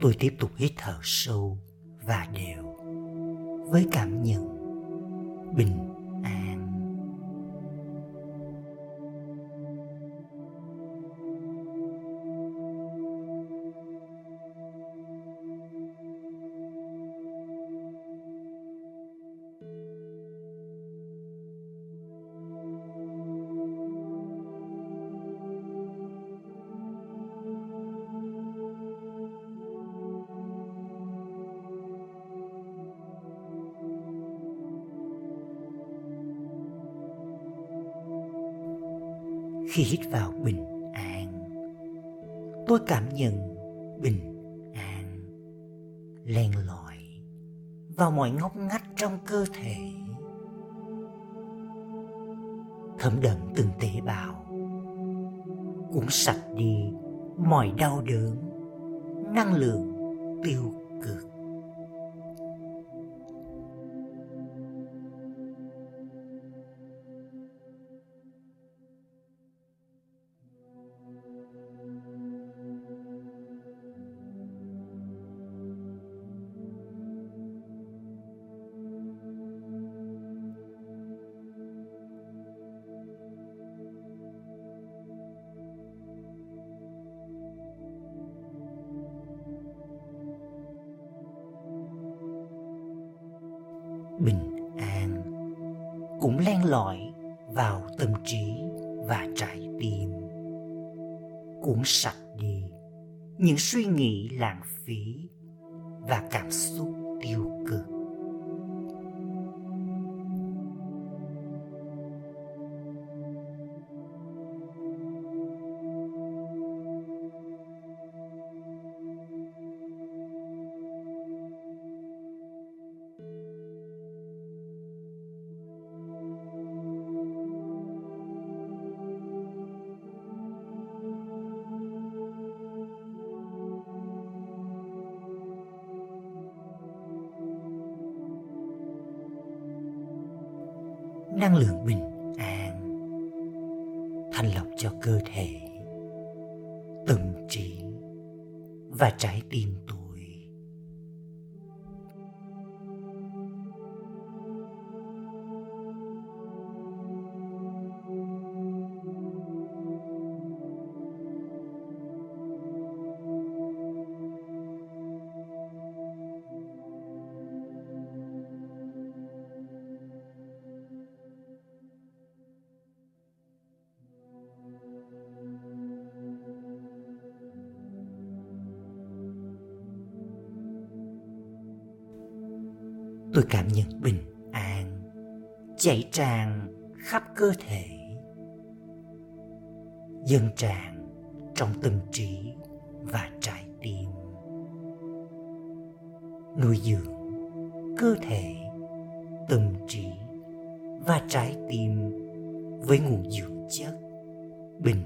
tôi tiếp tục hít thở sâu và đều. Với cảm nhận bình khi hít vào bình an. Tôi cảm nhận bình an len lỏi vào mọi ngóc ngách trong cơ thể. Thấm đậm từng tế bào cũng sạch đi mọi đau đớn, năng lượng tiêu cực. Bình an, cũng len lỏi vào tâm trí và trái tim. Cuốn sạch đi những suy nghĩ lãng phí và cảm xúc tiêu cực. Năng lượng bình an, thanh lọc cho cơ thể tâm trí và trái tim tôi. Tôi cảm nhận bình an chảy tràn khắp cơ thể. Dâng tràn trong tâm trí và trái tim. Nuôi dưỡng cơ thể, tâm trí và trái tim với nguồn dưỡng chất bình